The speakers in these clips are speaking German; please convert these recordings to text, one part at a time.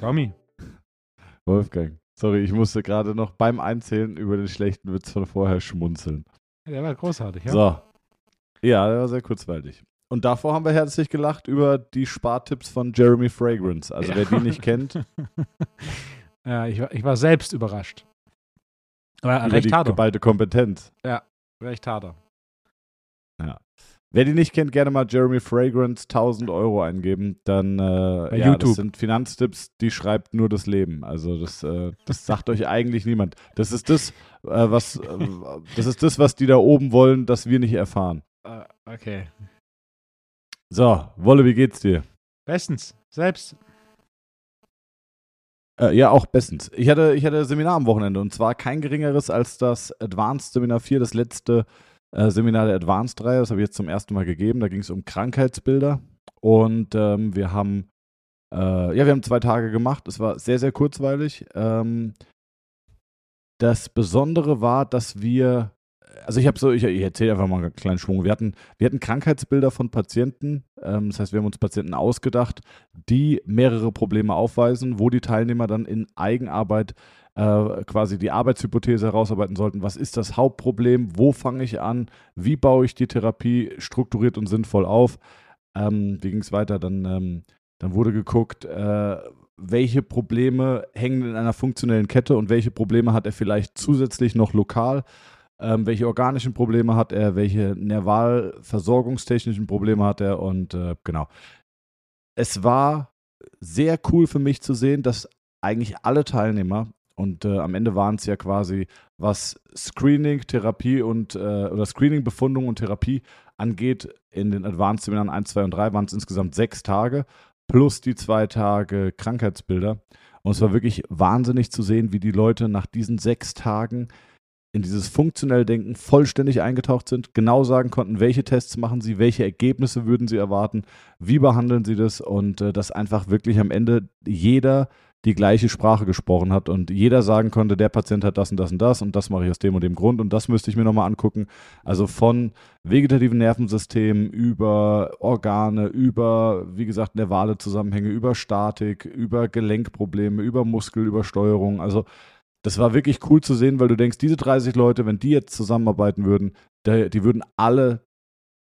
Tommy. Wolfgang. Sorry, ich musste gerade noch beim Einzählen über den schlechten Witz von vorher schmunzeln. Der war großartig, ja. So. Ja, der war sehr kurzweilig. Und davor haben wir herzlich gelacht über die Spartipps von Jeremy Fragrance. Also wer die nicht kennt, ja, ich, war, ich war selbst überrascht. Aber über recht die geballte Kompetenz. Recht harter. Wer die nicht kennt, gerne mal Jeremy Fragrance 1000 Euro eingeben. Dann, äh, ja, YouTube. das sind Finanztipps, die schreibt nur das Leben. Also das, äh, das sagt euch eigentlich niemand. Das ist das, äh, was, äh, das ist das, was die da oben wollen, dass wir nicht erfahren. Äh, okay. So, Wolle, wie geht's dir? Bestens. Selbst. Äh, ja, auch bestens. Ich hatte, ich hatte Seminar am Wochenende und zwar kein geringeres als das Advanced Seminar 4, das letzte äh, Seminar der Advanced Reihe. Das habe ich jetzt zum ersten Mal gegeben. Da ging es um Krankheitsbilder und ähm, wir haben äh, ja, wir haben zwei Tage gemacht. Es war sehr, sehr kurzweilig. Ähm, das Besondere war, dass wir, also ich habe so, ich, ich erzähle einfach mal einen kleinen Schwung. Wir hatten, wir hatten Krankheitsbilder von Patienten. Ähm, das heißt, wir haben uns Patienten ausgedacht, die mehrere Probleme aufweisen, wo die Teilnehmer dann in Eigenarbeit äh, quasi die Arbeitshypothese herausarbeiten sollten. Was ist das Hauptproblem? Wo fange ich an? Wie baue ich die Therapie strukturiert und sinnvoll auf? Ähm, wie ging es weiter? Dann, ähm, dann wurde geguckt, äh, welche Probleme hängen in einer funktionellen Kette und welche Probleme hat er vielleicht zusätzlich noch lokal. Ähm, welche organischen Probleme hat er, welche nervalversorgungstechnischen Probleme hat er und äh, genau. Es war sehr cool für mich zu sehen, dass eigentlich alle Teilnehmer und äh, am Ende waren es ja quasi, was Screening, Therapie und äh, oder Screening, Befundung und Therapie angeht, in den Advanced Seminaren 1, 2 und 3 waren es insgesamt sechs Tage plus die zwei Tage Krankheitsbilder. Und es war wirklich wahnsinnig zu sehen, wie die Leute nach diesen sechs Tagen in dieses funktionelle Denken vollständig eingetaucht sind, genau sagen konnten, welche Tests machen sie, welche Ergebnisse würden sie erwarten, wie behandeln sie das und äh, dass einfach wirklich am Ende jeder die gleiche Sprache gesprochen hat und jeder sagen konnte, der Patient hat das und das und das und das mache ich aus dem und dem Grund und das müsste ich mir nochmal angucken. Also von vegetativen Nervensystemen über Organe, über, wie gesagt, nervale Zusammenhänge, über Statik, über Gelenkprobleme, über Muskelübersteuerung. Also das war wirklich cool zu sehen, weil du denkst, diese 30 Leute, wenn die jetzt zusammenarbeiten würden, die, die würden alle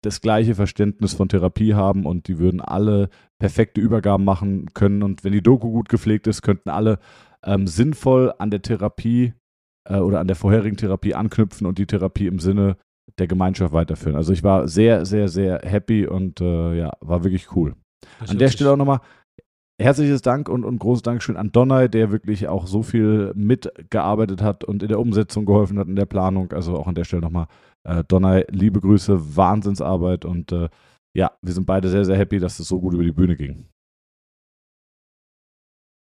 das gleiche Verständnis von Therapie haben und die würden alle perfekte Übergaben machen können. Und wenn die Doku gut gepflegt ist, könnten alle ähm, sinnvoll an der Therapie äh, oder an der vorherigen Therapie anknüpfen und die Therapie im Sinne der Gemeinschaft weiterführen. Also ich war sehr, sehr, sehr happy und äh, ja, war wirklich cool. Das An der Stelle auch nochmal herzliches Dank und, und großes Dankeschön an Donner, der wirklich auch so viel mitgearbeitet hat und in der Umsetzung geholfen hat, in der Planung. Also auch an der Stelle nochmal äh, Donner, liebe Grüße, Wahnsinnsarbeit und äh, ja, wir sind beide sehr, sehr happy, dass es so gut über die Bühne ging.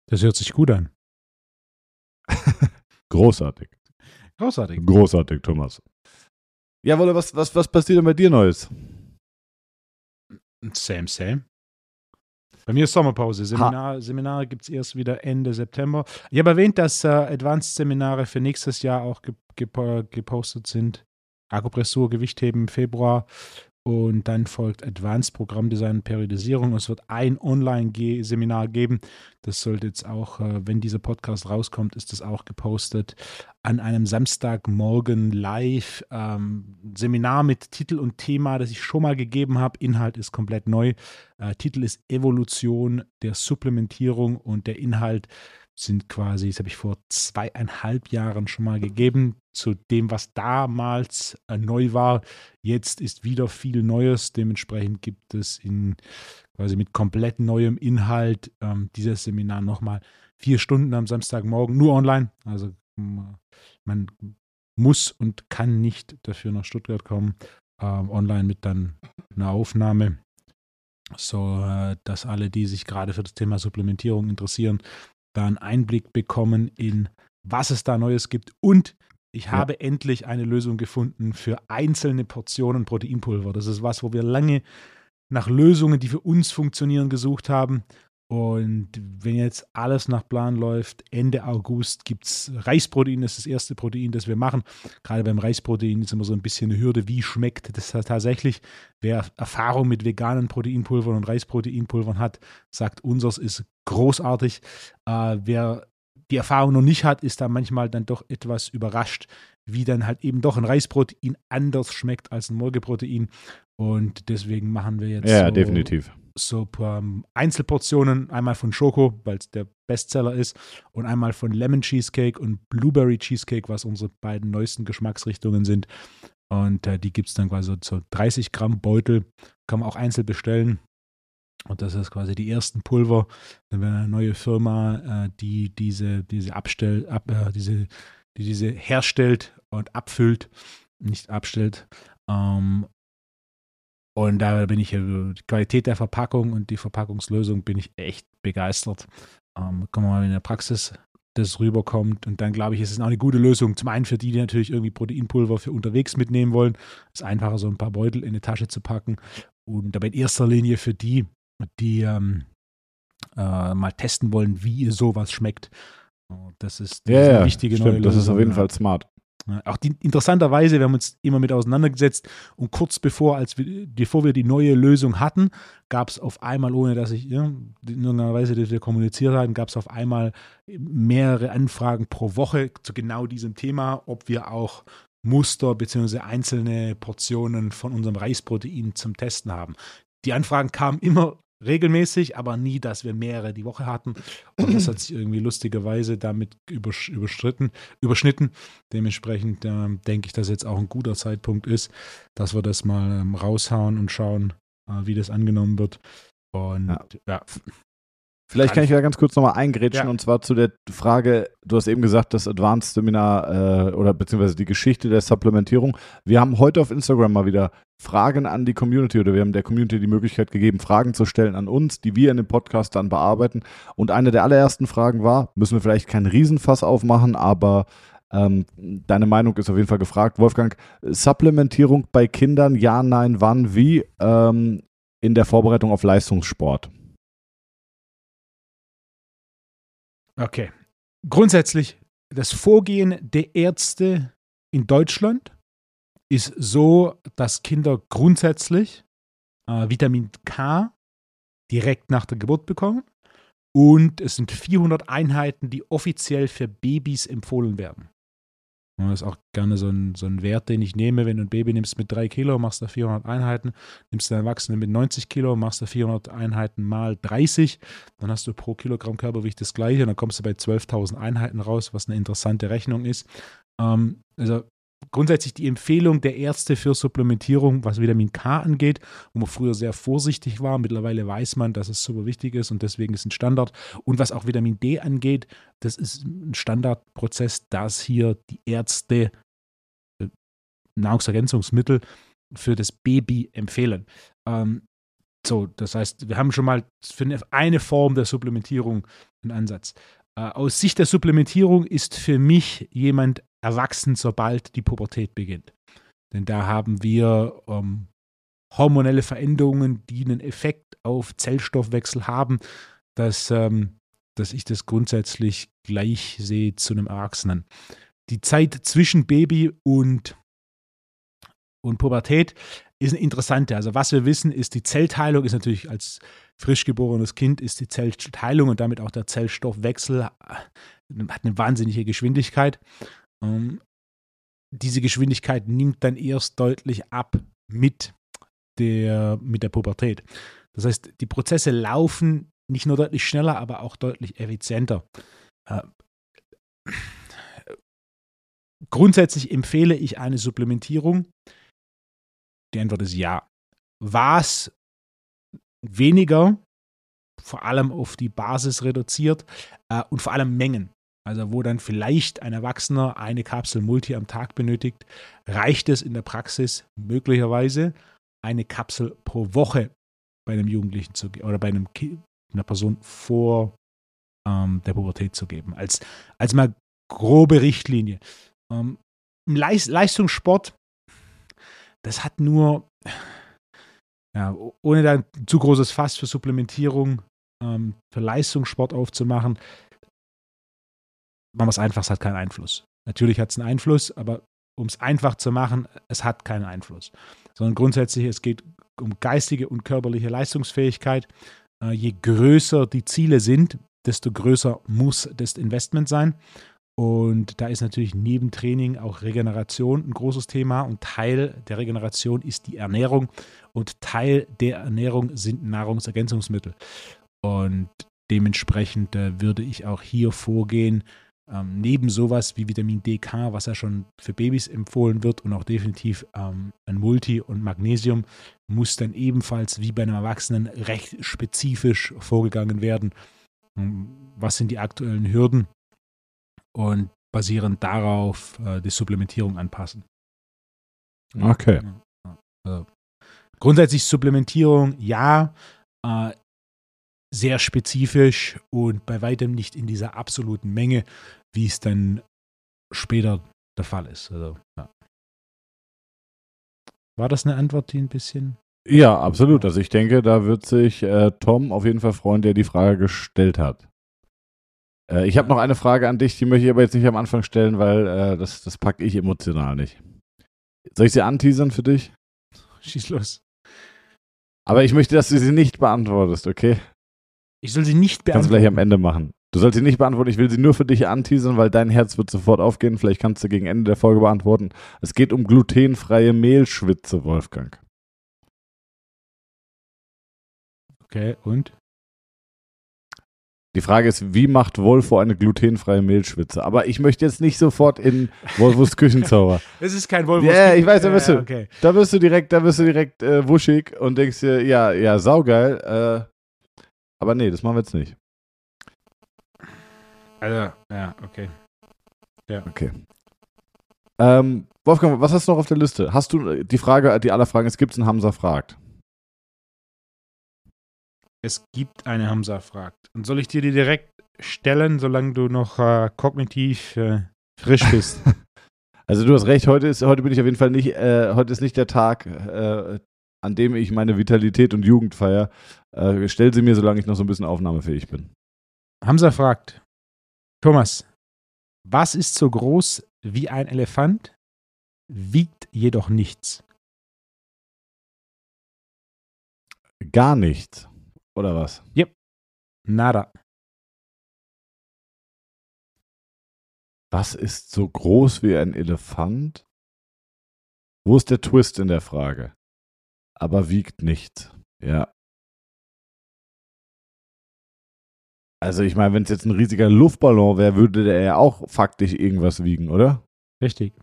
Das hört sich gut an. Großartig. Großartig. Großartig, Thomas. Ja, Wolle, was, was, was passiert denn bei dir Neues? Same, same. Bei mir ist Sommerpause. Seminar, Seminare gibt es erst wieder Ende September. Ich habe erwähnt, dass äh, Advanced-Seminare für nächstes Jahr auch ge gepo- gepostet sind. Akupressur, Gewichtheben im Februar. Und dann folgt Advanced Programmdesign und Periodisierung. Es wird ein Online-Seminar geben. Das sollte jetzt auch, äh, wenn dieser Podcast rauskommt, ist das auch gepostet. An einem Samstagmorgen live ähm, Seminar mit Titel und Thema, das ich schon mal gegeben habe. Inhalt ist komplett neu. Äh, Titel ist Evolution der Supplementierung und der Inhalt sind quasi, das habe ich vor zweieinhalb Jahren schon mal gegeben, zu dem, was damals äh, neu war. Jetzt ist wieder viel Neues. Dementsprechend gibt es in quasi mit komplett neuem Inhalt ähm, dieses Seminar nochmal vier Stunden am Samstagmorgen, nur online. Also ähm, man muss und kann nicht dafür nach Stuttgart kommen. Ähm, online mit dann einer Aufnahme, so äh, dass alle, die sich gerade für das Thema Supplementierung interessieren, da einen Einblick bekommen in was es da Neues gibt. Und ich Ja. habe endlich eine Lösung gefunden für einzelne Portionen Proteinpulver. Das ist was, wo wir lange nach Lösungen, die für uns funktionieren, gesucht haben. Und wenn jetzt alles nach Plan läuft, Ende August gibt es Reisprotein, das ist das erste Protein, das wir machen. Gerade beim Reisprotein ist immer so ein bisschen eine Hürde, wie schmeckt das tatsächlich. Wer Erfahrung mit veganen Proteinpulvern und Reisproteinpulvern hat, sagt, unseres ist großartig. Äh, wer die Erfahrung noch nicht hat, ist da manchmal dann doch etwas überrascht, wie dann halt eben doch ein Reisprotein anders schmeckt als ein Molkeprotein. Und deswegen machen wir jetzt. Ja, so, definitiv so ähm, Einzelportionen, einmal von Schoko, weil es der Bestseller ist, und einmal von Lemon Cheesecake und Blueberry Cheesecake, was unsere beiden neuesten Geschmacksrichtungen sind. Und äh, die gibt es dann quasi so 30 Gramm Beutel, kann man auch einzeln bestellen. Und das ist quasi die ersten Pulver. Dann wäre eine neue Firma, äh, die diese, diese abstellt, ab, äh, diese, die diese herstellt und abfüllt, nicht abstellt. Ähm, und da bin ich, über die Qualität der Verpackung und die Verpackungslösung bin ich echt begeistert. Ähm, gucken wir mal, in der Praxis das rüberkommt. Und dann glaube ich, ist es auch eine gute Lösung. Zum einen für die, die natürlich irgendwie Proteinpulver für unterwegs mitnehmen wollen. Es ist einfacher, so ein paar Beutel in eine Tasche zu packen. Und aber in erster Linie für die, die ähm, äh, mal testen wollen, wie sowas schmeckt. Das ist, das ja, ist eine wichtige stimmt, neue Lösung. Das ist auf jeden Fall smart. Auch die, interessanterweise, wir haben uns immer mit auseinandergesetzt und kurz bevor, als wir, bevor wir die neue Lösung hatten, gab es auf einmal, ohne dass ich ja, in irgendeiner Weise, dass wir kommuniziert haben, gab es auf einmal mehrere Anfragen pro Woche zu genau diesem Thema, ob wir auch Muster bzw. einzelne Portionen von unserem Reisprotein zum Testen haben. Die Anfragen kamen immer regelmäßig, aber nie, dass wir mehrere die Woche hatten. Und das hat sich irgendwie lustigerweise damit übersch überschritten, überschnitten. Dementsprechend äh, denke ich, dass jetzt auch ein guter Zeitpunkt ist, dass wir das mal ähm, raushauen und schauen, äh, wie das angenommen wird. Und ja, ja Vielleicht kann ich ja ganz kurz nochmal eingrätschen ja. und zwar zu der Frage, du hast eben gesagt, das Advanced Seminar äh, oder beziehungsweise die Geschichte der Supplementierung. Wir haben heute auf Instagram mal wieder Fragen an die Community oder wir haben der Community die Möglichkeit gegeben, Fragen zu stellen an uns, die wir in dem Podcast dann bearbeiten. Und eine der allerersten Fragen war, müssen wir vielleicht keinen Riesenfass aufmachen, aber ähm, deine Meinung ist auf jeden Fall gefragt. Wolfgang, Supplementierung bei Kindern, ja, nein, wann, wie ähm, in der Vorbereitung auf Leistungssport? Okay. Grundsätzlich, das Vorgehen der Ärzte in Deutschland ist so, dass Kinder grundsätzlich äh, Vitamin K direkt nach der Geburt bekommen. Und es sind 400 Einheiten, die offiziell für Babys empfohlen werden. Das ist auch gerne so ein, so ein Wert, den ich nehme. Wenn du ein Baby nimmst mit 3 Kilo, machst du 400 Einheiten. Nimmst du einen Erwachsenen mit 90 Kilo, machst du 400 Einheiten mal 30. Dann hast du pro Kilogramm Körpergewicht das gleiche. Und dann kommst du bei 12.000 Einheiten raus, was eine interessante Rechnung ist. Ähm, also grundsätzlich die Empfehlung der Ärzte für Supplementierung, was Vitamin K angeht, wo man früher sehr vorsichtig war. Mittlerweile weiß man, dass es super wichtig ist und deswegen ist ein Standard. Und was auch Vitamin D angeht, das ist ein Standardprozess, dass hier die Ärzte äh, Nahrungsergänzungsmittel für das Baby empfehlen. Ähm, so, das heißt, wir haben schon mal für eine Form der Supplementierung einen Ansatz. Äh, aus Sicht der Supplementierung ist für mich jemand erwachsen, sobald die Pubertät beginnt. Denn da haben wir ähm, hormonelle Veränderungen, die einen Effekt auf Zellstoffwechsel haben, dass, ähm, dass ich das grundsätzlich gleich sehe zu einem Erwachsenen. Die Zeit zwischen Baby und, und Pubertät ist eine interessante. Also was wir wissen, ist die Zellteilung ist natürlich als frisch geborenes Kind ist die Zellteilung und damit auch der Zellstoffwechsel äh, hat eine wahnsinnige Geschwindigkeit. Ähm, diese Geschwindigkeit nimmt dann erst deutlich ab mit der, mit der Pubertät. Das heißt, die Prozesse laufen nicht nur deutlich schneller, aber auch deutlich effizienter. Äh, grundsätzlich empfehle ich eine Supplementierung. Die Antwort ist ja. Was weniger, vor allem auf die Basis reduziert äh, und vor allem Mengen. Also wo dann vielleicht ein Erwachsener eine Kapsel Multi am Tag benötigt, reicht es in der Praxis möglicherweise eine Kapsel pro Woche bei einem Jugendlichen zu oder bei einem einer Person vor ähm, der Pubertät zu geben. Als, als mal grobe Richtlinie. Ähm, Im Leist Leistungssport, das hat nur, ja, ohne da ein zu großes Fass für Supplementierung ähm, für Leistungssport aufzumachen. Machen wir es einfach, hat keinen Einfluss. Natürlich hat es einen Einfluss, aber um es einfach zu machen, es hat keinen Einfluss. Sondern grundsätzlich, es geht um geistige und körperliche Leistungsfähigkeit. Äh, je größer die Ziele sind, desto größer muss das Investment sein. Und da ist natürlich neben Training auch Regeneration ein großes Thema. Und Teil der Regeneration ist die Ernährung. Und Teil der Ernährung sind Nahrungsergänzungsmittel. Und dementsprechend äh, würde ich auch hier vorgehen, ähm, neben sowas wie Vitamin DK, was ja schon für Babys empfohlen wird und auch definitiv ähm, ein Multi und Magnesium, muss dann ebenfalls wie bei einem Erwachsenen recht spezifisch vorgegangen werden. Ähm, was sind die aktuellen Hürden? Und basierend darauf äh, die Supplementierung anpassen. Okay. Also, grundsätzlich Supplementierung, ja. Äh, sehr spezifisch und bei weitem nicht in dieser absoluten Menge, wie es dann später der Fall ist. Also, ja. War das eine Antwort, die ein bisschen. Ja, absolut. Also ich denke, da wird sich äh, Tom auf jeden Fall freuen, der die Frage gestellt hat. Äh, ich habe noch eine Frage an dich, die möchte ich aber jetzt nicht am Anfang stellen, weil äh, das, das packe ich emotional nicht. Soll ich sie anteasern für dich? Schieß los. Aber ich möchte, dass du sie nicht beantwortest, okay? Ich soll sie nicht beantworten. Kannst du gleich am Ende machen. Du sollst sie nicht beantworten, ich will sie nur für dich anteasern, weil dein Herz wird sofort aufgehen. Vielleicht kannst du gegen Ende der Folge beantworten. Es geht um glutenfreie Mehlschwitze, Wolfgang. Okay, und? Die Frage ist, wie macht Volvo eine glutenfreie Mehlschwitze? Aber ich möchte jetzt nicht sofort in Volvos Küchenzauber. Es ist kein Volvo. Ja, yeah, ich weiß, da bist du, okay. da bist du direkt, da bist du direkt äh, wuschig und denkst dir, ja, ja, saugeil. Äh, aber nee, das machen wir jetzt nicht. Also, ja, okay. Ja. Okay. Ähm, Wolfgang, was hast du noch auf der Liste? Hast du die Frage, die aller Fragen, es gibt einen Hamza fragt. Es gibt eine Hamza fragt. Und soll ich dir die direkt stellen, solange du noch äh, kognitiv äh, frisch bist? also du hast recht, heute ist, heute bin ich auf jeden Fall nicht, äh, heute ist nicht der Tag, äh, an dem ich meine Vitalität und Jugend feiere. Äh, stell sie mir, solange ich noch so ein bisschen aufnahmefähig bin. Hamza fragt, Thomas, was ist so groß wie ein Elefant, wiegt jedoch nichts? Gar nichts. Oder was? Yep. Nada. Was ist so groß wie ein Elefant? Wo ist der Twist in der Frage? Aber wiegt nichts. Ja. Also ich meine, wenn es jetzt ein riesiger Luftballon wäre, würde der ja auch faktisch irgendwas wiegen, oder? Richtig.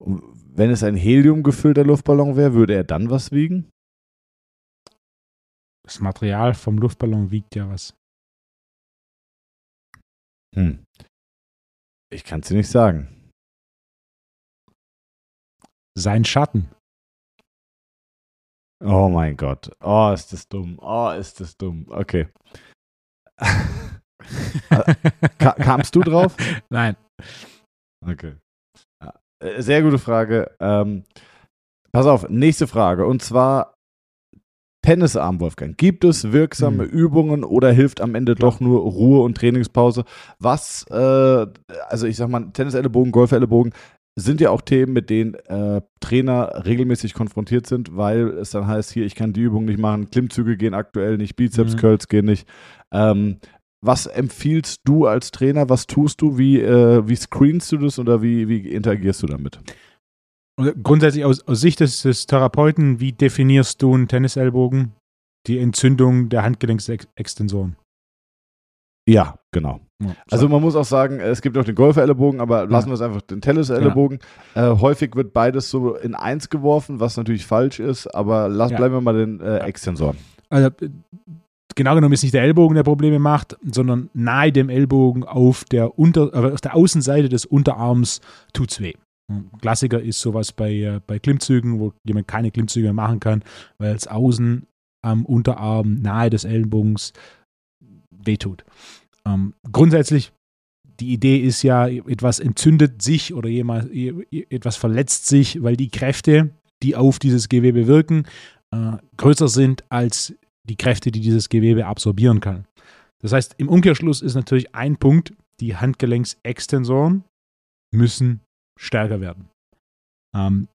Und wenn es ein Helium gefüllter Luftballon wäre, würde er dann was wiegen? Das Material vom Luftballon wiegt ja was. Hm. Ich kann es dir nicht sagen. Sein Schatten. Oh mein Gott. Oh, ist das dumm. Oh, ist das dumm. Okay. Ka kamst du drauf? Nein. Okay. Äh, sehr gute Frage. Ähm, pass auf, nächste Frage. Und zwar Tennisarm, Wolfgang. Gibt es wirksame hm. Übungen oder hilft am Ende Klar. doch nur Ruhe und Trainingspause? Was, äh, also ich sag mal, Tennisellebogen, Golfellebogen, sind ja auch Themen, mit denen äh, Trainer regelmäßig konfrontiert sind, weil es dann heißt, hier, ich kann die Übung nicht machen, Klimmzüge gehen aktuell nicht, Bizeps, mhm. Curls gehen nicht. Ähm, was empfiehlst du als Trainer? Was tust du? Wie, äh, wie screenst du das oder wie, wie interagierst du damit? Grundsätzlich aus, aus Sicht des, des, Therapeuten, wie definierst du einen Tennisellbogen? Die Entzündung der Handgelenksextensoren. Ja, genau. Ja, also man muss auch sagen, es gibt auch den Golfer-Ellenbogen, aber lassen wir es einfach den Tennis-Ellenbogen. Ja. Äh, häufig wird beides so in eins geworfen, was natürlich falsch ist, aber lass, ja. bleiben wir mal den äh, Extensoren. Also genau genommen ist nicht der Ellbogen, der Probleme macht, sondern nahe dem Ellbogen auf der, Unter, äh, auf der Außenseite des Unterarms tut es weh. Klassiker ist sowas bei, äh, bei Klimmzügen, wo jemand keine Klimmzüge mehr machen kann, weil es außen am Unterarm nahe des Ellenbogens wehtut. Ähm, grundsätzlich, die Idee ist ja, etwas entzündet sich oder jemand, etwas verletzt sich, weil die Kräfte, die auf dieses Gewebe wirken, äh, größer sind als die Kräfte, die dieses Gewebe absorbieren kann. Das heißt, im Umkehrschluss ist natürlich ein Punkt, die Handgelenksextensoren müssen stärker werden. Ähm,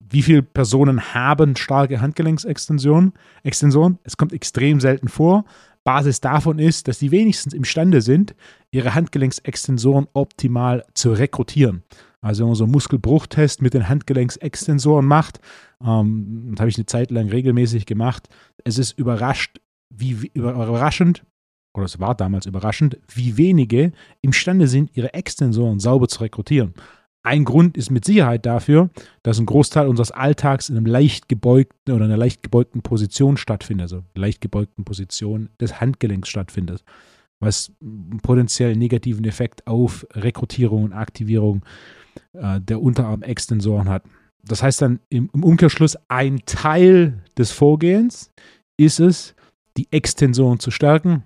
wie viele Personen haben starke Handgelenksextensionen? Extensoren? Es kommt extrem selten vor. Basis davon ist, dass sie wenigstens imstande sind, ihre Handgelenksextensoren optimal zu rekrutieren. Also wenn man so einen Muskelbruchtest mit den Handgelenksextensoren macht, ähm, das habe ich eine Zeit lang regelmäßig gemacht, es ist überrascht, wie, überraschend, oder es war damals überraschend, wie wenige imstande sind, ihre Extensoren sauber zu rekrutieren. Ein Grund ist mit Sicherheit dafür, dass ein Großteil unseres Alltags in einem leicht gebeugten oder einer leicht gebeugten Position stattfindet, also leicht gebeugten Position des Handgelenks stattfindet, was einen potenziell negativen Effekt auf Rekrutierung und Aktivierung äh, der Unterarmextensoren hat. Das heißt dann im, im Umkehrschluss, ein Teil des Vorgehens ist es, die Extensoren zu stärken.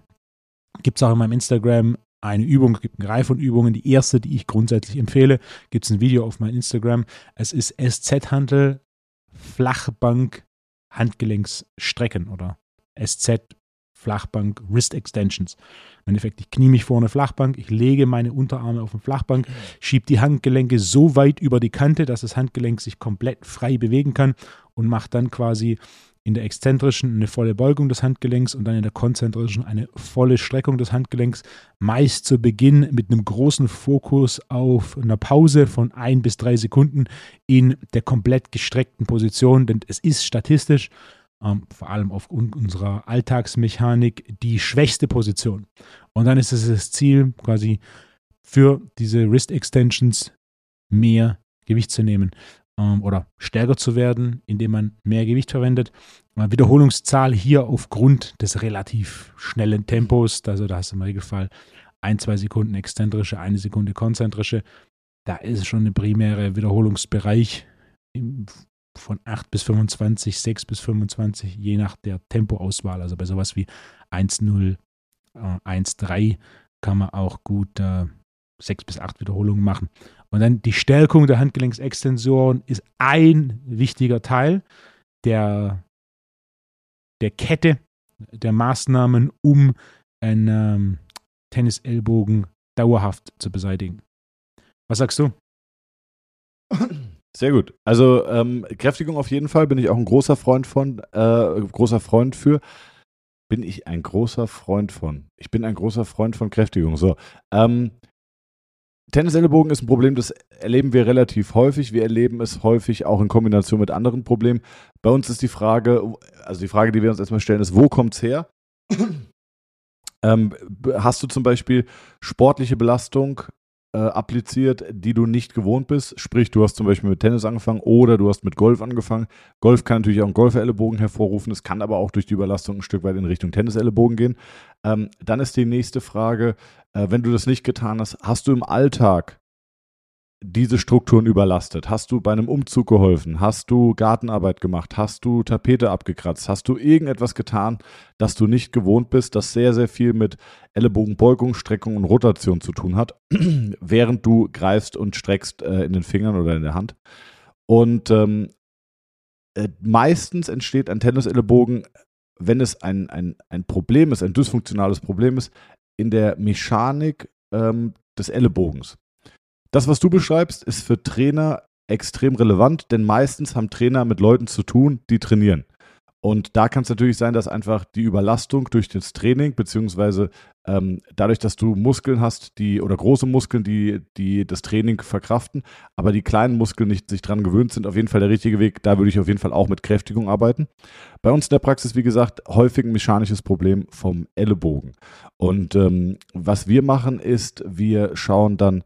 Gibt es auch in meinem Instagram eine Übung, es gibt eine Reihe von Übungen. Die erste, die ich grundsätzlich empfehle, gibt es ein Video auf meinem Instagram. Es ist SZ-Handel, Flachbank, Handgelenksstrecken oder SZ, Flachbank, Wrist Extensions. Im Endeffekt, ich knie mich vor eine Flachbank, ich lege meine Unterarme auf eine Flachbank, schiebe die Handgelenke so weit über die Kante, dass das Handgelenk sich komplett frei bewegen kann und mache dann quasi in der exzentrischen eine volle Beugung des Handgelenks und dann in der konzentrischen eine volle Streckung des Handgelenks. Meist zu Beginn mit einem großen Fokus auf einer Pause von ein bis drei Sekunden in der komplett gestreckten Position, denn es ist statistisch, ähm, vor allem aufgrund unserer Alltagsmechanik, die schwächste Position. Und dann ist es das Ziel, quasi für diese Wrist Extensions mehr Gewicht zu nehmen ähm, oder stärker zu werden, indem man mehr Gewicht verwendet. Wiederholungszahl hier aufgrund des relativ schnellen Tempos, also da hast du im Regelfall ein, zwei Sekunden exzentrische, eine Sekunde konzentrische. Da ist schon ein primärer Wiederholungsbereich von 8 bis 25, 6 bis 25, je nach der Tempoauswahl. Also bei sowas wie 1-0, äh, 1-3 kann man auch gut äh, 6 bis 8 Wiederholungen machen. Und dann die Stärkung der Handgelenksextensoren ist ein wichtiger Teil der, der Kette der Maßnahmen, um einen ähm, Tennisellbogen dauerhaft zu beseitigen. Was sagst du? Sehr gut. Also ähm, Kräftigung auf jeden Fall bin ich auch ein großer Freund von, äh, großer Freund für. Bin ich ein großer Freund von. Ich bin ein großer Freund von Kräftigung. So. Ähm, Tennisellebogen ist ein Problem, das erleben wir relativ häufig. Wir erleben es häufig auch in Kombination mit anderen Problemen. Bei uns ist die Frage, also die Frage, die wir uns erstmal stellen, ist, wo kommt es her? ähm, hast du zum Beispiel sportliche Belastung äh, appliziert, die du nicht gewohnt bist? Sprich, du hast zum Beispiel mit Tennis angefangen oder du hast mit Golf angefangen. Golf kann natürlich auch einen Golferellebogen hervorrufen, es kann aber auch durch die Überlastung ein Stück weit in Richtung Tennisellebogen gehen. Ähm, dann ist die nächste Frage, äh, wenn du das nicht getan hast, hast du im Alltag diese Strukturen überlastet? Hast du bei einem Umzug geholfen? Hast du Gartenarbeit gemacht? Hast du Tapete abgekratzt? Hast du irgendetwas getan, das du nicht gewohnt bist, das sehr, sehr viel mit Ellenbogenbeugung, Streckung und Rotation zu tun hat, während du greifst und streckst äh, in den Fingern oder in der Hand? Und ähm, äh, meistens entsteht ein Tennisellenbogen, wenn es ein, ein, ein Problem ist, ein dysfunktionales Problem ist, in der Mechanik ähm, des Ellenbogens. Das, was du beschreibst, ist für Trainer extrem relevant, denn meistens haben Trainer mit Leuten zu tun, die trainieren. Und da kann es natürlich sein, dass einfach die Überlastung durch das Training, beziehungsweise ähm, dadurch, dass du Muskeln hast, die oder große Muskeln, die, die das Training verkraften, aber die kleinen Muskeln nicht sich dran gewöhnt sind, auf jeden Fall der richtige Weg. Da würde ich auf jeden Fall auch mit Kräftigung arbeiten. Bei uns in der Praxis, wie gesagt, häufig ein mechanisches Problem vom Ellenbogen. Und ähm, was wir machen, ist, wir schauen dann,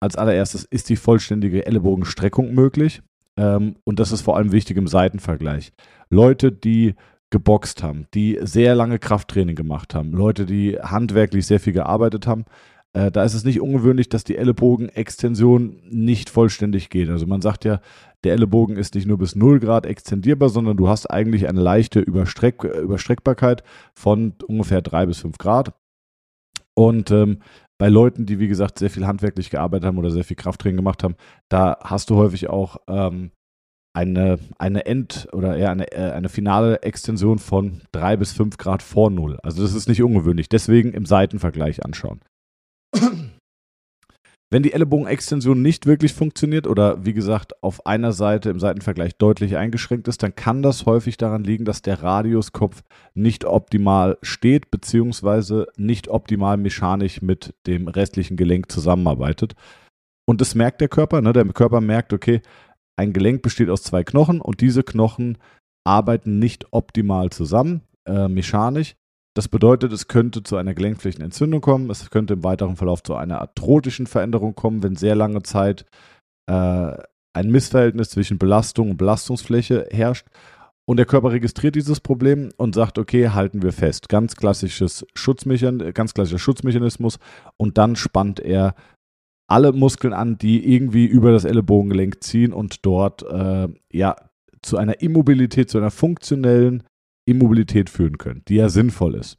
als allererstes ist die vollständige Ellenbogenstreckung möglich. Ähm, und das ist vor allem wichtig im Seitenvergleich. Leute, die geboxt haben, die sehr lange Krafttraining gemacht haben, Leute, die handwerklich sehr viel gearbeitet haben, äh, da ist es nicht ungewöhnlich, dass die Ellenbogenextension nicht vollständig geht. Also man sagt ja, der Ellenbogen ist nicht nur bis 0 Grad extendierbar, sondern du hast eigentlich eine leichte Überstreck Überstreckbarkeit von ungefähr 3 bis 5 Grad. Und ähm, bei Leuten, die wie gesagt sehr viel handwerklich gearbeitet haben oder sehr viel Krafttraining gemacht haben, da hast du häufig auch ähm, eine, eine End- oder eher eine, äh, eine finale Extension von 3 bis 5 Grad vor Null. Also das ist nicht ungewöhnlich. Deswegen im Seitenvergleich anschauen. Wenn die Ellenbogenextension nicht wirklich funktioniert oder wie gesagt auf einer Seite im Seitenvergleich deutlich eingeschränkt ist, dann kann das häufig daran liegen, dass der Radiuskopf nicht optimal steht beziehungsweise nicht optimal mechanisch mit dem restlichen Gelenk zusammenarbeitet. Und das merkt der Körper. Ne? Der Körper merkt, okay, ein Gelenk besteht aus zwei Knochen und diese Knochen arbeiten nicht optimal zusammen, äh, mechanisch. Das bedeutet, es könnte zu einer Gelenkflächenentzündung kommen, es könnte im weiteren Verlauf zu einer arthrotischen Veränderung kommen, wenn sehr lange Zeit äh, ein Missverhältnis zwischen Belastung und Belastungsfläche herrscht. Und der Körper registriert dieses Problem und sagt, okay, halten wir fest. Ganz, klassisches Schutzmechan ganz klassischer Schutzmechanismus. Und dann spannt er alle Muskeln an, die irgendwie über das Ellenbogengelenk ziehen und dort äh, ja zu einer Immobilität, zu einer funktionellen Immobilität führen können, die ja sinnvoll ist.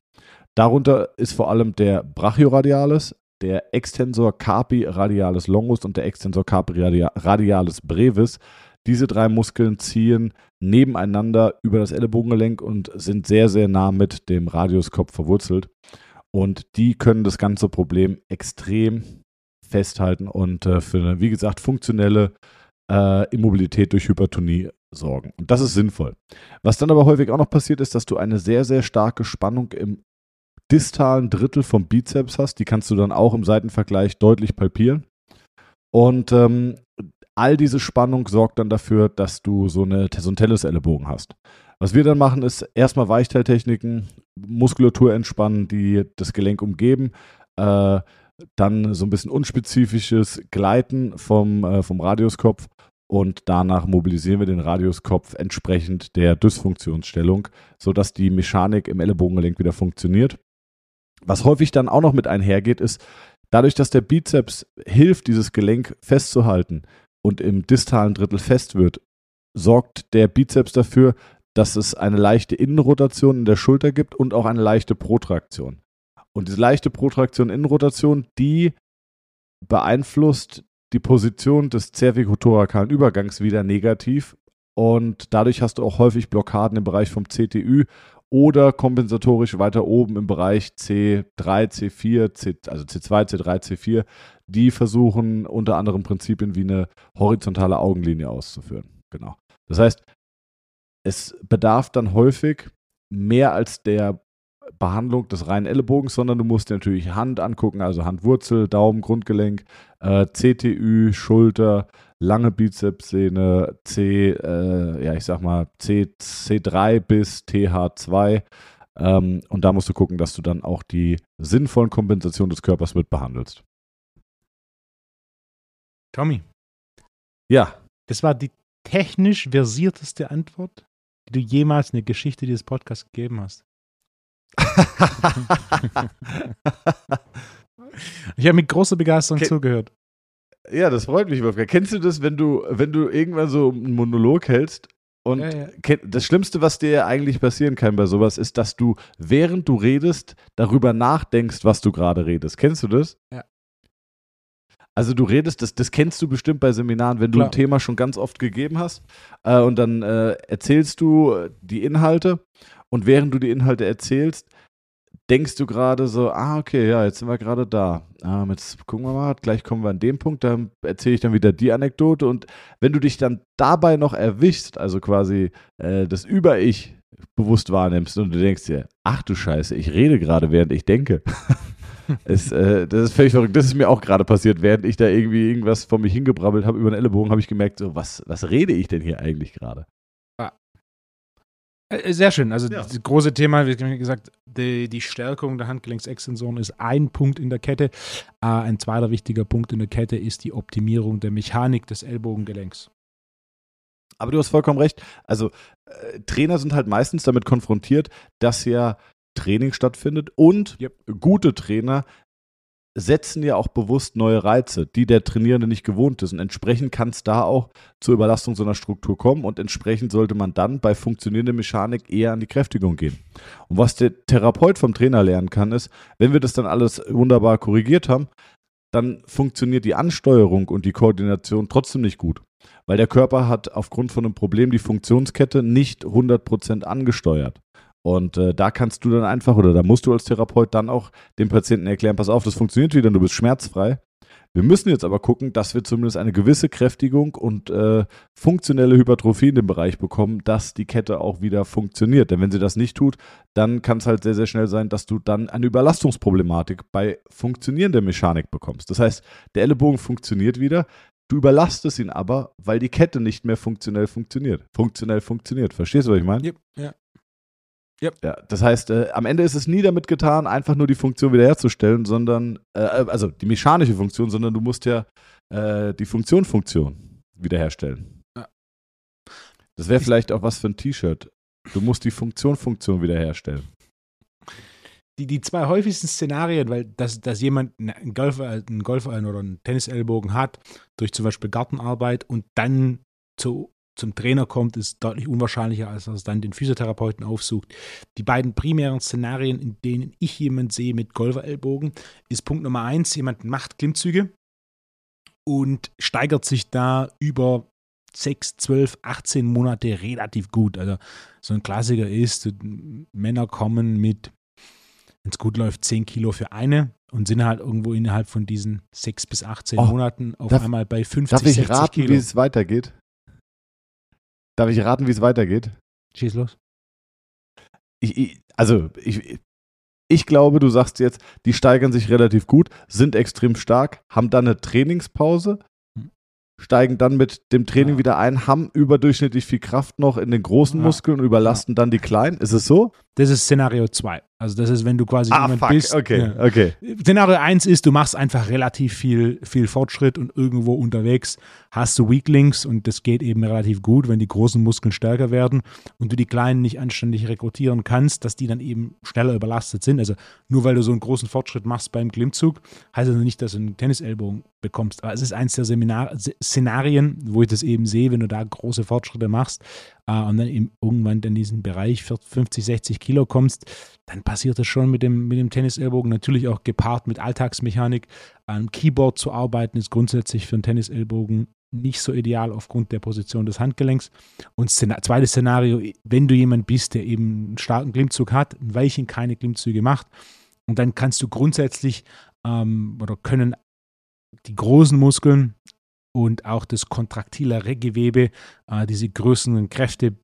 Darunter ist vor allem der Brachioradialis, der Extensor carpi radialis longus und der Extensor carpi radialis brevis. Diese drei Muskeln ziehen nebeneinander über das Ellenbogengelenk und sind sehr, sehr nah mit dem Radiuskopf verwurzelt. Und die können das ganze Problem extrem festhalten und äh, für eine, wie gesagt, funktionelle äh, Immobilität durch Hypertonie sorgen. Und das ist sinnvoll. Was dann aber häufig auch noch passiert, ist, dass du eine sehr, sehr starke Spannung im distalen Drittel vom Bizeps hast. Die kannst du dann auch im Seitenvergleich deutlich palpieren. Und ähm, all diese Spannung sorgt dann dafür, dass du so, eine, so einen hast. Was wir dann machen, ist erstmal Weichteiltechniken, Muskulatur entspannen, die das Gelenk umgeben. Äh, dann so ein bisschen unspezifisches Gleiten vom, äh, vom Radiuskopf und danach mobilisieren wir den Radiuskopf entsprechend der Dysfunktionsstellung, sodass die Mechanik im Ellenbogengelenk wieder funktioniert. Was häufig dann auch noch mit einhergeht, ist, dadurch, dass der Bizeps hilft, dieses Gelenk festzuhalten und im distalen Drittel fest wird, sorgt der Bizeps dafür, dass es eine leichte Innenrotation in der Schulter gibt und auch eine leichte Protraktion. Und diese leichte Protraktion, Innenrotation, die beeinflusst die Position des cervicothorakalen Übergangs wieder negativ und dadurch hast du auch häufig Blockaden im Bereich vom CTÜ oder kompensatorisch weiter oben im Bereich C3, C4, C, also C2, C3, C4, die versuchen unter anderem Prinzipien wie eine horizontale Augenlinie auszuführen. Genau. Das heißt, es bedarf dann häufig mehr als der Behandlung des reinen Ellenbogens, sondern du musst dir natürlich Hand angucken, also Handwurzel, Daumen, Grundgelenk, äh, CTÜ, Schulter, lange Bizepssehne, C, äh, ja, ich sag mal C, C3 bis TH2. Ähm, und da musst du gucken, dass du dann auch die sinnvollen Kompensationen des Körpers mit behandelst. Tommy. Ja. Das war die technisch versierteste Antwort, die du jemals in der Geschichte dieses Podcasts gegeben hast ich habe mit großer Begeisterung Ken zugehört. Ja, das freut mich, Wolfgang. Kennst du das, wenn du, wenn du irgendwann so einen Monolog hältst und ja, ja. das Schlimmste, was dir eigentlich passieren kann bei sowas, ist, dass du, während du redest, darüber nachdenkst, was du gerade redest. Kennst du das? Ja. Also du redest, das, das kennst du bestimmt bei Seminaren, wenn du Klar. ein Thema schon ganz oft gegeben hast äh, und dann äh, erzählst du die Inhalte und während du die Inhalte erzählst, denkst du gerade so, ah, okay, ja, jetzt sind wir gerade da. Ah, jetzt gucken wir mal, gleich kommen wir an dem Punkt, dann erzähle ich dann wieder die Anekdote. Und wenn du dich dann dabei noch erwischst, also quasi äh, das Über-Ich bewusst wahrnimmst und du denkst dir, ach du Scheiße, ich rede gerade, während ich denke. es, äh, das ist völlig verrückt. Das ist mir auch gerade passiert, während ich da irgendwie irgendwas von mich hingebrabbelt habe über den Ellenbogen, habe ich gemerkt, so, was, was rede ich denn hier eigentlich gerade? Äh, sehr schön. Also ja. das große Thema, wie gesagt, die, die Stärkung der Handgelenksextensoren ist ein Punkt in der Kette. Äh, ein zweiter wichtiger Punkt in der Kette ist die Optimierung der Mechanik des Ellbogengelenks. Aber du hast vollkommen recht. Also äh, Trainer sind halt meistens damit konfrontiert, dass ja Training stattfindet und yep. gute Trainer setzen ja auch bewusst neue Reize, die der Trainierende nicht gewohnt ist. Und entsprechend kann es da auch zur Überlastung so einer Struktur kommen und entsprechend sollte man dann bei funktionierender Mechanik eher an die Kräftigung gehen. Und was der Therapeut vom Trainer lernen kann, ist, wenn wir das dann alles wunderbar korrigiert haben, dann funktioniert die Ansteuerung und die Koordination trotzdem nicht gut. Weil der Körper hat aufgrund von einem Problem die Funktionskette nicht 100% angesteuert. Und äh, da kannst du dann einfach, oder da musst du als Therapeut dann auch dem Patienten erklären, pass auf, das funktioniert wieder, du bist schmerzfrei. Wir müssen jetzt aber gucken, dass wir zumindest eine gewisse Kräftigung und äh, funktionelle Hypertrophie in dem Bereich bekommen, dass die Kette auch wieder funktioniert. Denn wenn sie das nicht tut, dann kann es halt sehr, sehr schnell sein, dass du dann eine Überlastungsproblematik bei funktionierender Mechanik bekommst. Das heißt, der Ellenbogen funktioniert wieder, du überlastest ihn aber, weil die Kette nicht mehr funktionell funktioniert. Funktionell funktioniert. Verstehst du, was ich meine? Ja, ja. Yep. Ja, das heißt, äh, am Ende ist es nie damit getan, einfach nur die Funktion wiederherzustellen, sondern, äh, also die mechanische Funktion, sondern du musst ja äh, die Funktion Funktion wiederherstellen. Ja. Das wäre vielleicht auch was für ein T-Shirt. Du musst die Funktion Funktion wiederherstellen. Die, die zwei häufigsten Szenarien, weil dass, dass jemand einen Golf, einen Golf oder einen Tennisellbogen hat, durch zum Beispiel Gartenarbeit und dann zu zum Trainer kommt, ist deutlich unwahrscheinlicher, als dass es dann den Physiotherapeuten aufsucht. Die beiden primären Szenarien, in denen ich jemanden sehe mit Golferellbogen, ist Punkt Nummer eins, jemand macht Klimmzüge und steigert sich da über 6, 12, 18 Monate relativ gut. Also so ein Klassiker ist, Männer kommen mit, wenn es gut läuft, 10 Kilo für eine und sind halt irgendwo innerhalb von diesen 6 bis 18 oh, Monaten auf darf, einmal bei 50, darf ich 60 raten, Kilo. wie es weitergeht? Darf ich raten, wie es weitergeht? Schieß los. Ich, ich, also, ich, ich glaube, du sagst jetzt, die steigern sich relativ gut, sind extrem stark, haben dann eine Trainingspause, hm. steigen dann mit dem Training ja. wieder ein, haben überdurchschnittlich viel Kraft noch in den großen ja. Muskeln und überlasten ja. dann die kleinen. Ist es so? Das ist Szenario 2. Also das ist, wenn du quasi ah, jemand fuck. bist. Okay, ja. okay. Szenario 1 ist, du machst einfach relativ viel, viel Fortschritt und irgendwo unterwegs hast du Weaklings und das geht eben relativ gut, wenn die großen Muskeln stärker werden und du die kleinen nicht anständig rekrutieren kannst, dass die dann eben schneller überlastet sind. Also nur weil du so einen großen Fortschritt machst beim Klimmzug, heißt das nicht, dass du einen Tennisellbogen bekommst. Aber es ist eins der Seminar Szenarien, wo ich das eben sehe, wenn du da große Fortschritte machst, äh, und dann eben irgendwann in diesen Bereich 50, 60 Kilo kommst, dann passiert das schon mit dem, mit dem Tennisellbogen. Natürlich auch gepaart mit Alltagsmechanik. Am Keyboard zu arbeiten ist grundsätzlich für einen Tennisellbogen nicht so ideal aufgrund der Position des Handgelenks. Und Szenar zweites Szenario, wenn du jemand bist, der eben einen starken Klimmzug hat, ein Weilchen keine Klimmzüge macht, und dann kannst du grundsätzlich ähm, oder können die großen Muskeln und auch das kontraktilere Gewebe äh, diese größeren Kräfte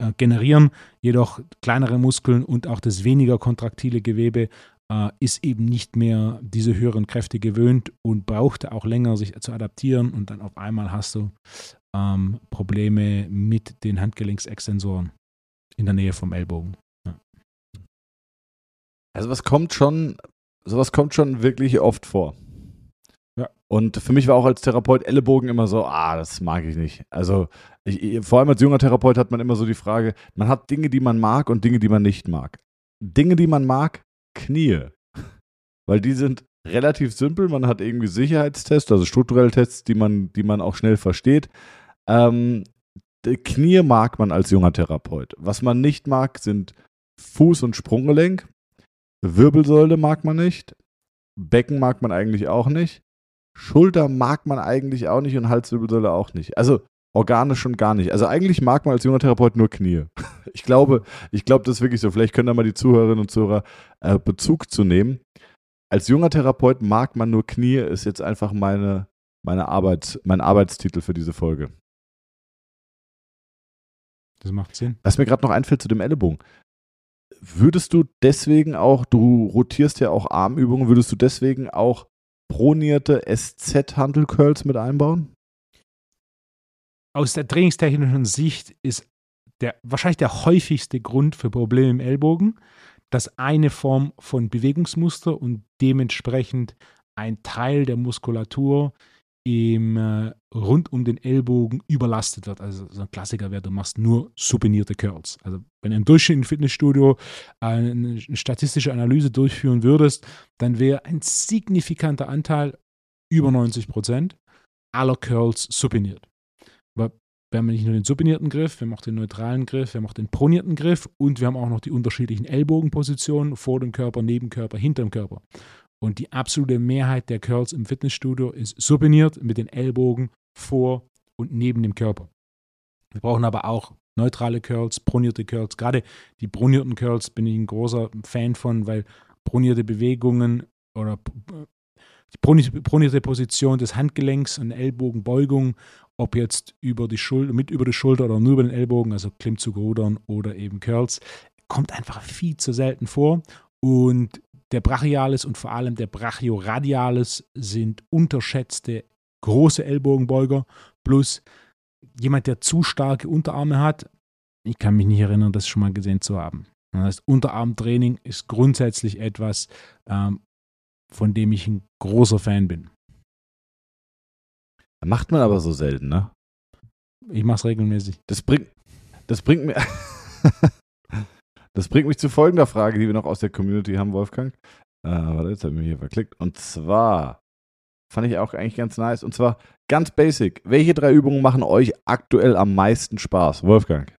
äh, generieren. Jedoch kleinere Muskeln und auch das weniger kontraktile Gewebe äh, ist eben nicht mehr diese höheren Kräfte gewöhnt und braucht auch länger, sich zu adaptieren. Und dann auf einmal hast du ähm, Probleme mit den Handgelenksextensoren in der Nähe vom Ellbogen. Ja. Also was kommt schon, sowas kommt schon wirklich oft vor. Und für mich war auch als Therapeut Ellenbogen immer so, ah, das mag ich nicht. Also ich, vor allem als junger Therapeut hat man immer so die Frage, man hat Dinge, die man mag und Dinge, die man nicht mag. Dinge, die man mag, Knie. Weil die sind relativ simpel. Man hat irgendwie Sicherheitstests, also strukturelle Tests, die man, die man auch schnell versteht. Ähm, Knie mag man als junger Therapeut. Was man nicht mag, sind Fuß- und Sprunggelenk. Wirbelsäule mag man nicht. Becken mag man eigentlich auch nicht. Schulter mag man eigentlich auch nicht und Halswirbelsäule auch nicht. Also organisch schon gar nicht. Also eigentlich mag man als junger Therapeut nur Knie. Ich glaube, ich glaube, das ist wirklich so. Vielleicht können da mal die Zuhörerinnen und Zuhörer äh, Bezug zu nehmen. Als junger Therapeut mag man nur Knie, ist jetzt einfach meine, meine Arbeit, mein Arbeitstitel für diese Folge. Das macht Sinn. Was mir gerade noch einfällt zu dem Ellenbogen. Würdest du deswegen auch, du rotierst ja auch Armübungen, würdest du deswegen auch pronierte SZ-Handel-Curls mit einbauen? Aus der trainingstechnischen Sicht ist der, wahrscheinlich der häufigste Grund für Probleme im Ellbogen, dass eine Form von Bewegungsmuster und dementsprechend ein Teil der Muskulatur im, äh, rund um den Ellbogen überlastet wird. Also so ein Klassiker wäre, du machst nur supinierte Curls. Also wenn du im Durchschnitt im Fitnessstudio eine statistische Analyse durchführen würdest, dann wäre ein signifikanter Anteil, über 90 Prozent, aller Curls supiniert. Aber wir haben nicht nur den supinierten Griff, wir haben auch den neutralen Griff, wir haben auch den pronierten Griff und wir haben auch noch die unterschiedlichen Ellbogenpositionen vor dem Körper, neben Körper, hinter dem Körper. Und die absolute Mehrheit der Curls im Fitnessstudio ist supiniert mit den Ellbogen vor und neben dem Körper. Wir brauchen aber auch neutrale Curls, pronierte Curls. Gerade die pronierten Curls bin ich ein großer Fan von, weil pronierte Bewegungen oder die pronierte Position des Handgelenks und Ellbogenbeugung, ob jetzt über die Schulter, mit über die Schulter oder nur über den Ellbogen, also Klimmzug, Rudern oder eben Curls, kommt einfach viel zu selten vor. Und der Brachialis und vor allem der Brachioradialis sind unterschätzte große Ellbogenbeuger plus jemand, der zu starke Unterarme hat. Ich kann mich nicht erinnern, das schon mal gesehen zu haben. Das heißt, Unterarmtraining ist grundsätzlich etwas, ähm, von dem ich ein großer Fan bin. Macht man aber so selten, ne? Ich mache es regelmäßig. Das bringt, das bringt mir, das bringt mich zu folgender Frage, die wir noch aus der Community haben, Wolfgang. Äh, warte, jetzt habe ich mich hier verklickt. Und zwar fand ich auch eigentlich ganz nice. Und zwar ganz basic. Welche drei Übungen machen euch aktuell am meisten Spaß, Wolfgang?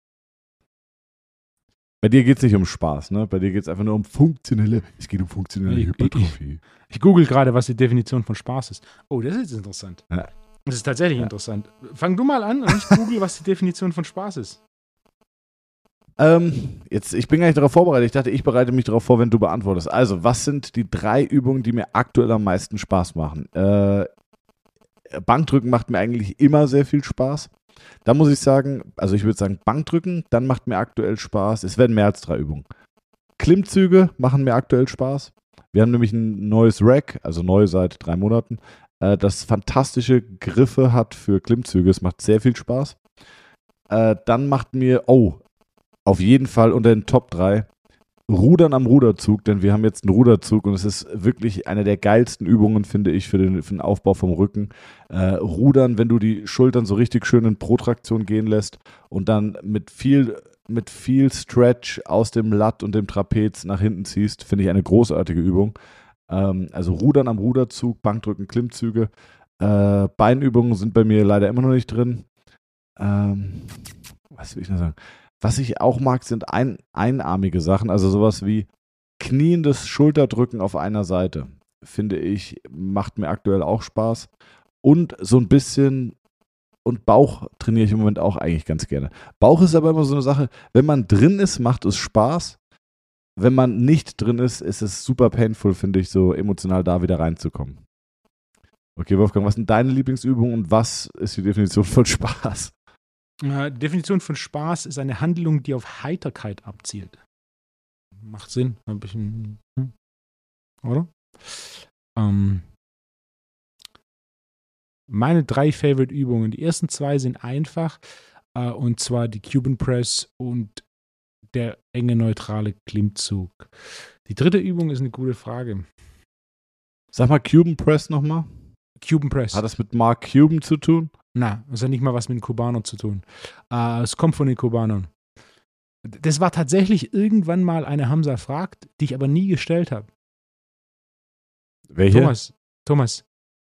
Bei dir geht es nicht um Spaß, ne? Bei dir geht es einfach nur um funktionelle. Es geht um funktionelle ich, Hypertrophie. Ich, ich, google gerade, was die Definition von Spaß ist. Oh, das ist interessant. Ja. Das ist tatsächlich ja. interessant. Fang du mal an und ich google, was die Definition von Spaß ist. Ähm, jetzt, ich bin gar nicht darauf vorbereitet. Ich dachte, ich bereite mich darauf vor, wenn du beantwortest. Also, was sind die drei Übungen, die mir aktuell am meisten Spaß machen? Äh, Bankdrücken macht mir eigentlich immer sehr viel Spaß. Da muss ich sagen, also ich würde sagen Bankdrücken, dann macht mir aktuell Spaß. Es werden mehr als drei Übungen. Klimmzüge machen mir aktuell Spaß. Wir haben nämlich ein neues Rack, also neu seit drei Monaten, äh, das fantastische Griffe hat für Klimmzüge. Es macht sehr viel Spaß. Äh, dann macht mir, oh, auf jeden Fall unter den Top 3 Rudern am Ruderzug, denn wir haben jetzt einen Ruderzug und es ist wirklich eine der geilsten Übungen, finde ich, für den, für den Aufbau vom Rücken. Äh, Rudern, wenn du die Schultern so richtig schön in Protraktion gehen lässt und dann mit viel, mit viel Stretch aus dem Latt und dem Trapez nach hinten ziehst, finde ich eine großartige Übung. Ähm, also Rudern am Ruderzug, Bankdrücken, Klimmzüge. Äh, Beinübungen sind bei mir leider immer noch nicht drin. Ähm, was will ich noch sagen? Was ich auch mag, sind ein, einarmige Sachen, also sowas wie kniendes Schulterdrücken auf einer Seite. Finde ich, macht mir aktuell auch Spaß. Und so ein bisschen, und Bauch trainiere ich im Moment auch eigentlich ganz gerne. Bauch ist aber immer so eine Sache, wenn man drin ist, macht es Spaß. Wenn man nicht drin ist, ist es super painful, finde ich, so emotional da wieder reinzukommen. Okay, Wolfgang, was sind deine Lieblingsübungen und was ist die Definition von Spaß? Äh, Definition von Spaß ist eine Handlung, die auf Heiterkeit abzielt. Macht Sinn. Ein bisschen, hm? oder? Ähm, meine drei Favorite-Übungen. Die ersten zwei sind einfach, äh, und zwar die Cuban Press und der enge neutrale Klimmzug. Die dritte Übung ist eine gute Frage. Sag mal Cuban Press nochmal. Cuban Press. Hat das mit Mark Cuban zu tun? Na, das hat nicht mal was mit den Kubanern zu tun. Äh, es kommt von den Kubanern. Das war tatsächlich irgendwann mal eine Hamza fragt, die ich aber nie gestellt habe. Welche? Thomas, Thomas,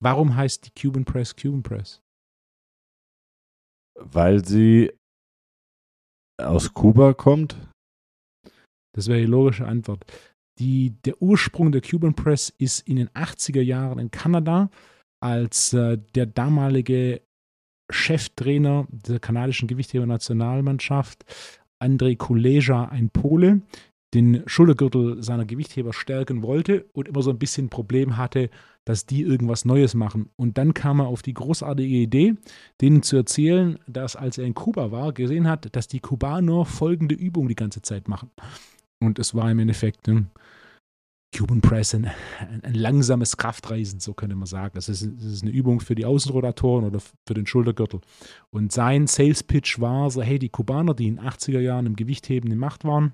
warum heißt die Cuban Press Cuban Press? Weil sie aus Kuba kommt? Das wäre die logische Antwort. Die, der Ursprung der Cuban Press ist in den 80er Jahren in Kanada, als äh, der damalige Cheftrainer der kanadischen Gewichtheber-Nationalmannschaft, Andrei Kuleja, ein Pole, den Schultergürtel seiner Gewichtheber stärken wollte und immer so ein bisschen Problem hatte, dass die irgendwas Neues machen. Und dann kam er auf die großartige Idee, denen zu erzählen, dass als er in Kuba war, gesehen hat, dass die Kubaner folgende Übung die ganze Zeit machen. Und es war im Endeffekt ne, Cuban Press ein, ein, langsames Kraftreisen, so könnte man sagen. Das ist, das ist, eine Übung für die Außenrotatoren oder für den Schultergürtel. Und sein Sales Pitch war so: hey, die Kubaner, die in den 80er Jahren im Gewichtheben in Macht waren,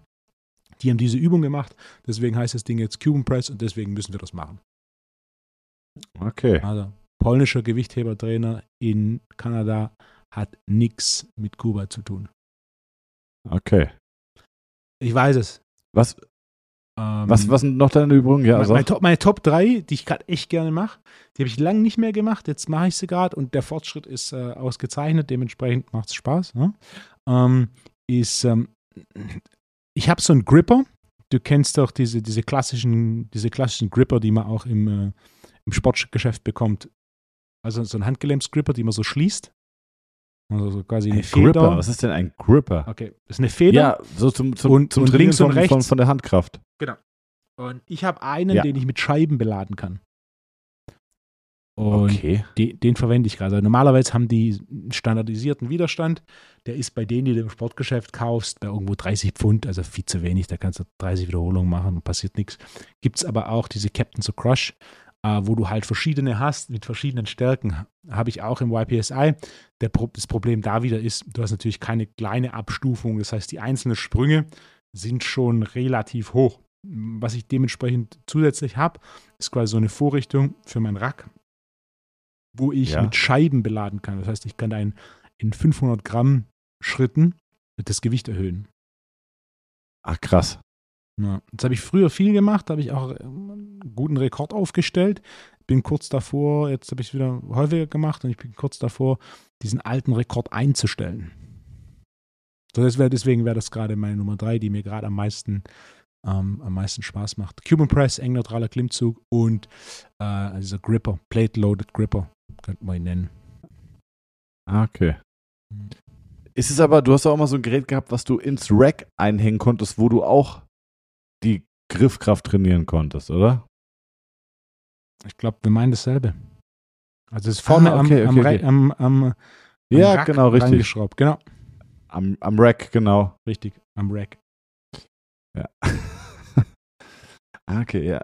die haben diese Übung gemacht. Deswegen heißt das Ding jetzt Cuban Press und deswegen müssen wir das machen. Okay. Also, polnischer Gewichthebertrainer in Kanada hat nichts mit Kuba zu tun. Okay. Ich weiß es. Was, ähm, was, was sind noch deine Übungen? Ja, also. meine, Top, meine Top 3, die ich gerade echt gerne mache, die habe ich lange nicht mehr gemacht. Jetzt mache ich sie gerade und der Fortschritt ist äh, ausgezeichnet. Dementsprechend macht es Spaß. Ne? Ähm, ist, ähm, ich habe so einen Gripper. Du kennst doch diese, diese, klassischen, diese klassischen Gripper, die man auch im, äh, im Sportgeschäft bekommt. Also so ein Handgelenksgripper, die man so schließt. Also so quasi eine Ein Feder. Gripper. Was ist denn ein Gripper? Okay, das ist eine Feder. Ja, so zum, zum, Und- zum und links und von, rechts. Von, von der Handkraft. Und ich habe einen, Ja. den ich mit Scheiben beladen kann. Und Okay. den, den verwende ich gerade. Also normalerweise haben die einen standardisierten Widerstand. Der ist bei denen, die du im Sportgeschäft kaufst, bei irgendwo 30 Pfund, also viel zu wenig. Da kannst du 30 Wiederholungen machen und passiert nichts. Gibt es aber auch diese Captains of Crush, äh, wo du halt verschiedene hast mit verschiedenen Stärken. Habe ich auch im YPSI. Der das Problem da wieder ist, du hast natürlich keine kleine Abstufung. Das heißt, die einzelnen Sprünge sind schon relativ hoch. Was ich dementsprechend zusätzlich habe, ist quasi so eine Vorrichtung für mein Rack, wo ich Ja. mit Scheiben beladen kann. Das heißt, ich kann da in, in 500 Gramm Schritten das Gewicht erhöhen. Ach, krass. Ja. Das habe ich früher viel gemacht, habe ich auch einen guten Rekord aufgestellt. Bin kurz davor, jetzt habe ich es wieder häufiger gemacht und ich bin kurz davor, diesen alten Rekord einzustellen. So, das wär, deswegen wäre das gerade meine Nummer drei, die mir gerade am meisten, ähm, am meisten Spaß macht. Cuban Press, eng neutraler Klimmzug und äh, dieser Gripper, Plate-Loaded Gripper, könnte man ihn nennen. Ah, okay. Mhm. Ist es aber, du hast auch mal so ein Gerät gehabt, was du ins Rack einhängen konntest, wo du auch die Griffkraft trainieren konntest, oder? Ich glaube, wir meinen dasselbe. Also es ist vorne Ah, okay, am, am, okay, am, am, am Ja, Rack genau, richtig. reingeschraubt. Genau, Am, am Rack, genau. richtig, am Rack. Ja. Ah, okay, ja.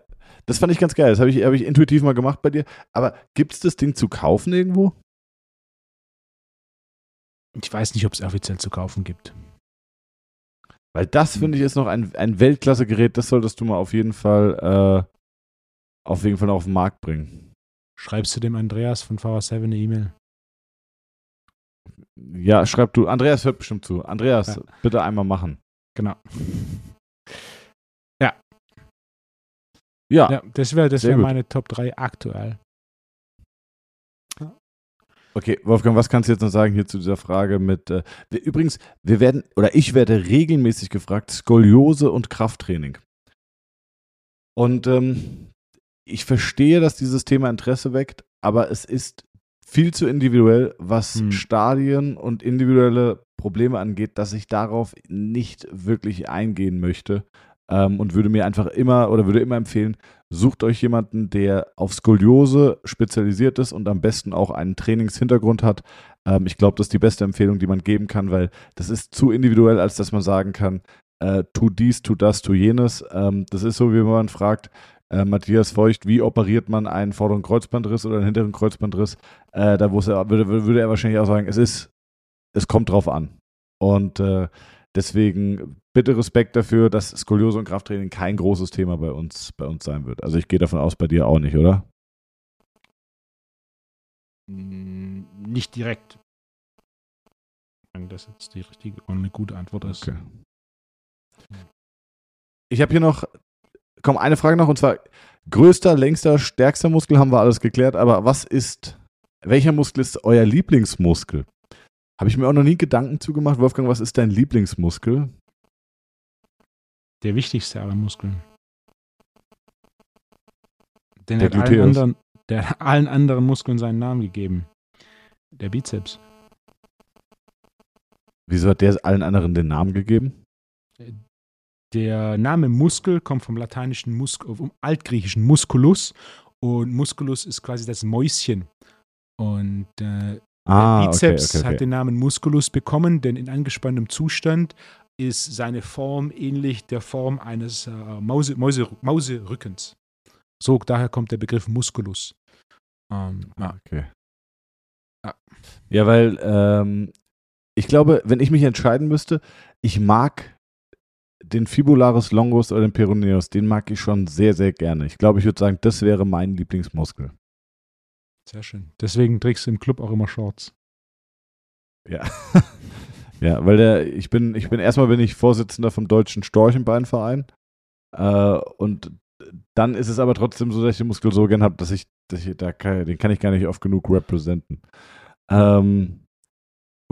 Das fand ich ganz geil. Das habe ich, hab ich intuitiv mal gemacht bei dir. Aber gibt es das Ding zu kaufen irgendwo? Ich weiß nicht, ob es offiziell zu kaufen gibt. Weil das, finde ich, ist noch ein, ein Weltklasse-Gerät. Das solltest du mal auf jeden Fall äh, auf jeden Fall auf den Markt bringen. Schreibst du dem Andreas von VR7 eine E-Mail? Ja, schreib du. Andreas hört bestimmt zu. Andreas, Ja. bitte einmal machen. Genau. Ja, Ja, das wäre das wär meine Top 3 aktuell. Okay. Wolfgang, was kannst du jetzt noch sagen hier zu dieser Frage mit. Äh, wir, übrigens, wir werden, oder ich werde regelmäßig gefragt, Skoliose und Krafttraining. Und ähm, ich verstehe, dass dieses Thema Interesse weckt, aber es ist viel zu individuell, was Hm. Stadien und individuelle Probleme angeht, dass ich darauf nicht wirklich eingehen möchte. Ähm, und würde mir einfach immer oder würde immer empfehlen, sucht euch jemanden, der auf Skoliose spezialisiert ist und am besten auch einen Trainingshintergrund hat. Ähm, ich glaube, das ist die beste Empfehlung, die man geben kann, weil das ist zu individuell, als dass man sagen kann, äh, tu dies, tu das, tu jenes. Ähm, das ist so, wie wenn man fragt, äh, Matthias Feucht, wie operiert man einen vorderen Kreuzbandriss oder einen hinteren Kreuzbandriss? Äh, da er, würde, würde er wahrscheinlich auch sagen, es ist, es kommt drauf an. Und äh, deswegen bitte Respekt dafür, dass Skoliose und Krafttraining kein großes Thema bei uns, bei uns sein wird. Also ich gehe davon aus, bei dir auch nicht, oder? Mm, Nicht direkt. Das jetzt die richtige und eine gute Antwort ist. Okay. Ich habe hier noch, komm, eine Frage noch und zwar größter, längster, stärkster Muskel haben wir alles geklärt, aber was ist, welcher Muskel ist euer Lieblingsmuskel? Habe ich mir auch noch nie Gedanken zugemacht. Wolfgang, was ist dein Lieblingsmuskel? Der wichtigste aller Muskeln. Den Der hat allen anderen, der hat allen anderen Muskeln seinen Namen gegeben. Der Bizeps. Wieso hat der allen anderen den Namen gegeben? Der Name Muskel kommt vom lateinischen Mus vom altgriechischen Musculus und Musculus ist quasi das Mäuschen. Und äh, Ah, der Bizeps okay, okay, okay. hat den Namen Musculus bekommen, denn in angespanntem Zustand ist seine Form ähnlich der Form eines äh, Mause, Mäuse, Mauserückens. So, daher kommt der Begriff Musculus. Ähm, ja. Okay. Ja. Ja, weil ähm, ich glaube, wenn ich mich entscheiden müsste, ich mag den Fibularis longus oder den Peroneus, den mag ich schon sehr, sehr gerne. Ich glaube, ich würde sagen, das wäre mein Lieblingsmuskel. Sehr schön. Deswegen trägst du im Club auch immer Shorts. Ja. ja, weil der, ich bin, ich bin erstmal bin ich Vorsitzender vom Deutschen Storchenbeinverein. Äh, und dann ist es aber trotzdem so, dass ich den Muskel so gern habe, dass ich, dass ich da kann, den kann ich gar nicht oft genug representen. Ähm,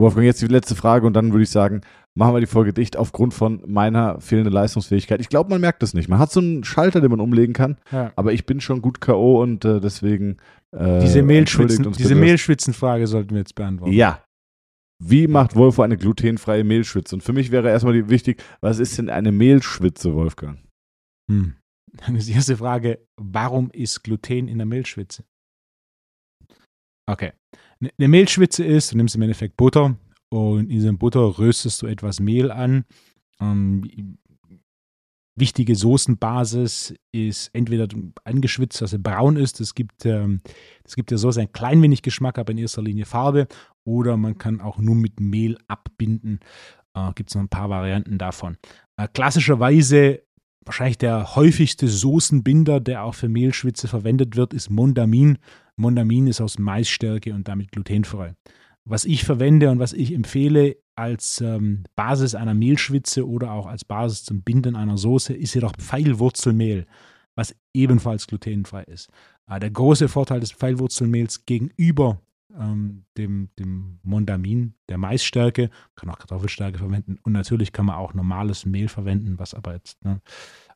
Wolfgang, jetzt die letzte Frage und dann würde ich sagen, machen wir die Folge dicht aufgrund von meiner fehlenden Leistungsfähigkeit. Ich glaube, man merkt es nicht. Man hat so einen Schalter, den man umlegen kann, Ja. aber ich bin schon gut K.O. und äh, deswegen. Äh, Diese. Mehlschwitzen-Frage sollten wir jetzt beantworten. Ja. Wie macht Wolfo eine glutenfreie Mehlschwitze? Und für mich wäre erstmal die, wichtig, was ist denn eine Mehlschwitze, Wolfgang? Hm. Dann ist die erste Frage, warum ist Gluten in der Mehlschwitze? Okay. Eine ne Mehlschwitze ist, du nimmst im Endeffekt Butter und in diesem Butter röstest du etwas Mehl an. Ähm, wichtige Soßenbasis ist entweder angeschwitzt, dass sie braun ist. Es gibt, ähm, gibt der Soße ein klein wenig Geschmack, aber in erster Linie Farbe. Oder man kann auch nur mit Mehl abbinden. Äh, gibt es noch ein paar Varianten davon. Äh, klassischerweise wahrscheinlich der häufigste Soßenbinder, der auch für Mehlschwitze verwendet wird, ist Mondamin. Mondamin ist aus Maisstärke und damit glutenfrei. Was ich verwende und was ich empfehle als ähm, Basis einer Mehlschwitze oder auch als Basis zum Binden einer Soße, ist jedoch Pfeilwurzelmehl, was ebenfalls glutenfrei ist. Äh, der große Vorteil des Pfeilwurzelmehls gegenüber ähm, dem, dem Mondamin, der Maisstärke, kann auch Kartoffelstärke verwenden und natürlich kann man auch normales Mehl verwenden, was aber jetzt ne,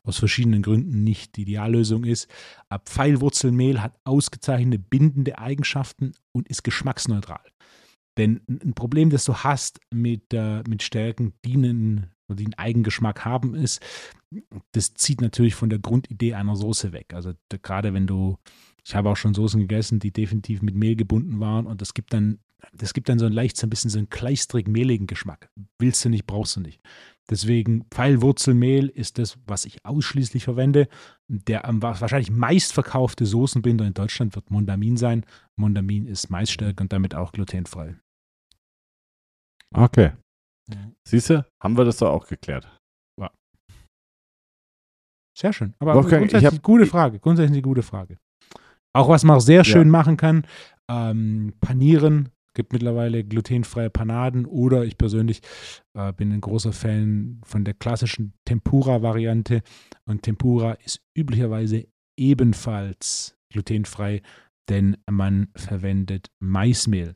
aus verschiedenen Gründen nicht die Ideallösung ist. Aber Pfeilwurzelmehl hat ausgezeichnete bindende Eigenschaften und ist geschmacksneutral. Denn ein Problem, das du hast mit, äh, mit Stärken, die einen, die einen Eigengeschmack haben, ist, das zieht natürlich von der Grundidee einer Soße weg. Also gerade wenn du, ich habe auch schon Soßen gegessen, die definitiv mit Mehl gebunden waren und das gibt dann, das gibt dann so ein leicht so ein bisschen so einen kleistrig mehligen Geschmack. Willst du nicht, brauchst du nicht. Deswegen Pfeilwurzelmehl ist das, was ich ausschließlich verwende. Der wahrscheinlich meistverkaufte Soßenbinder in Deutschland wird Mondamin sein. Mondamin ist Maisstärke und damit auch glutenfrei. Okay. Mhm. Siehst du, haben wir das doch auch geklärt. Ja. Sehr schön. Aber okay, grundsätzlich hab, gute Frage. Grundsätzlich eine gute Frage. Auch was man auch sehr schön ja. machen kann, ähm, panieren gibt mittlerweile glutenfreie Panaden oder ich persönlich äh, bin ein großer Fan von der klassischen Tempura-Variante und Tempura ist üblicherweise ebenfalls glutenfrei, denn man verwendet Maismehl.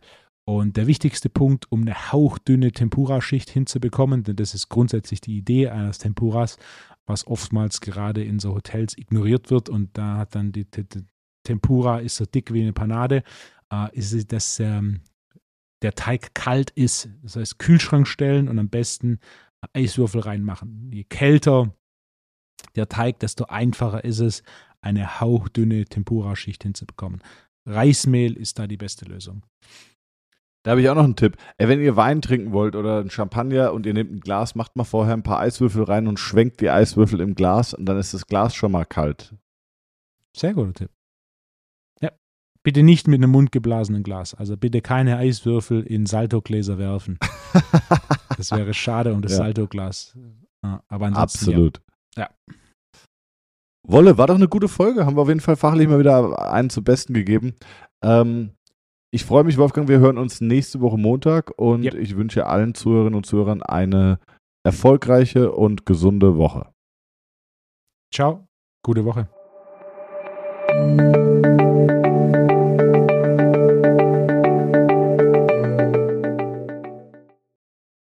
Und der wichtigste Punkt, um eine hauchdünne Tempura-Schicht hinzubekommen, denn das ist grundsätzlich die Idee eines Tempuras, was oftmals gerade in so Hotels ignoriert wird und da hat dann die, Tempura ist so dick wie eine Panade, äh, ist das ähm, der Teig kalt ist. Das heißt, Kühlschrank stellen und am besten Eiswürfel reinmachen. Je kälter der Teig, desto einfacher ist es, eine hauchdünne Tempura-Schicht hinzubekommen. Reismehl ist da die beste Lösung. Da habe ich auch noch einen Tipp. Wenn ihr Wein trinken wollt oder ein Champagner und ihr nehmt ein Glas, macht mal vorher ein paar Eiswürfel rein und schwenkt die Eiswürfel im Glas und dann ist das Glas schon mal kalt. Sehr guter Tipp. Bitte nicht mit einem mundgeblasenen Glas. Also bitte keine Eiswürfel in Saltogläser werfen. das wäre schade um das ja. Saltoglas. aber Absolut. Ja. ja. Wolle, war doch eine gute Folge. Haben wir auf jeden Fall fachlich mal wieder einen zum Besten gegeben. Ähm, ich freue mich, Wolfgang. Wir hören uns nächste Woche Montag und yep. ich wünsche allen Zuhörerinnen und Zuhörern eine erfolgreiche und gesunde Woche. Ciao, gute Woche.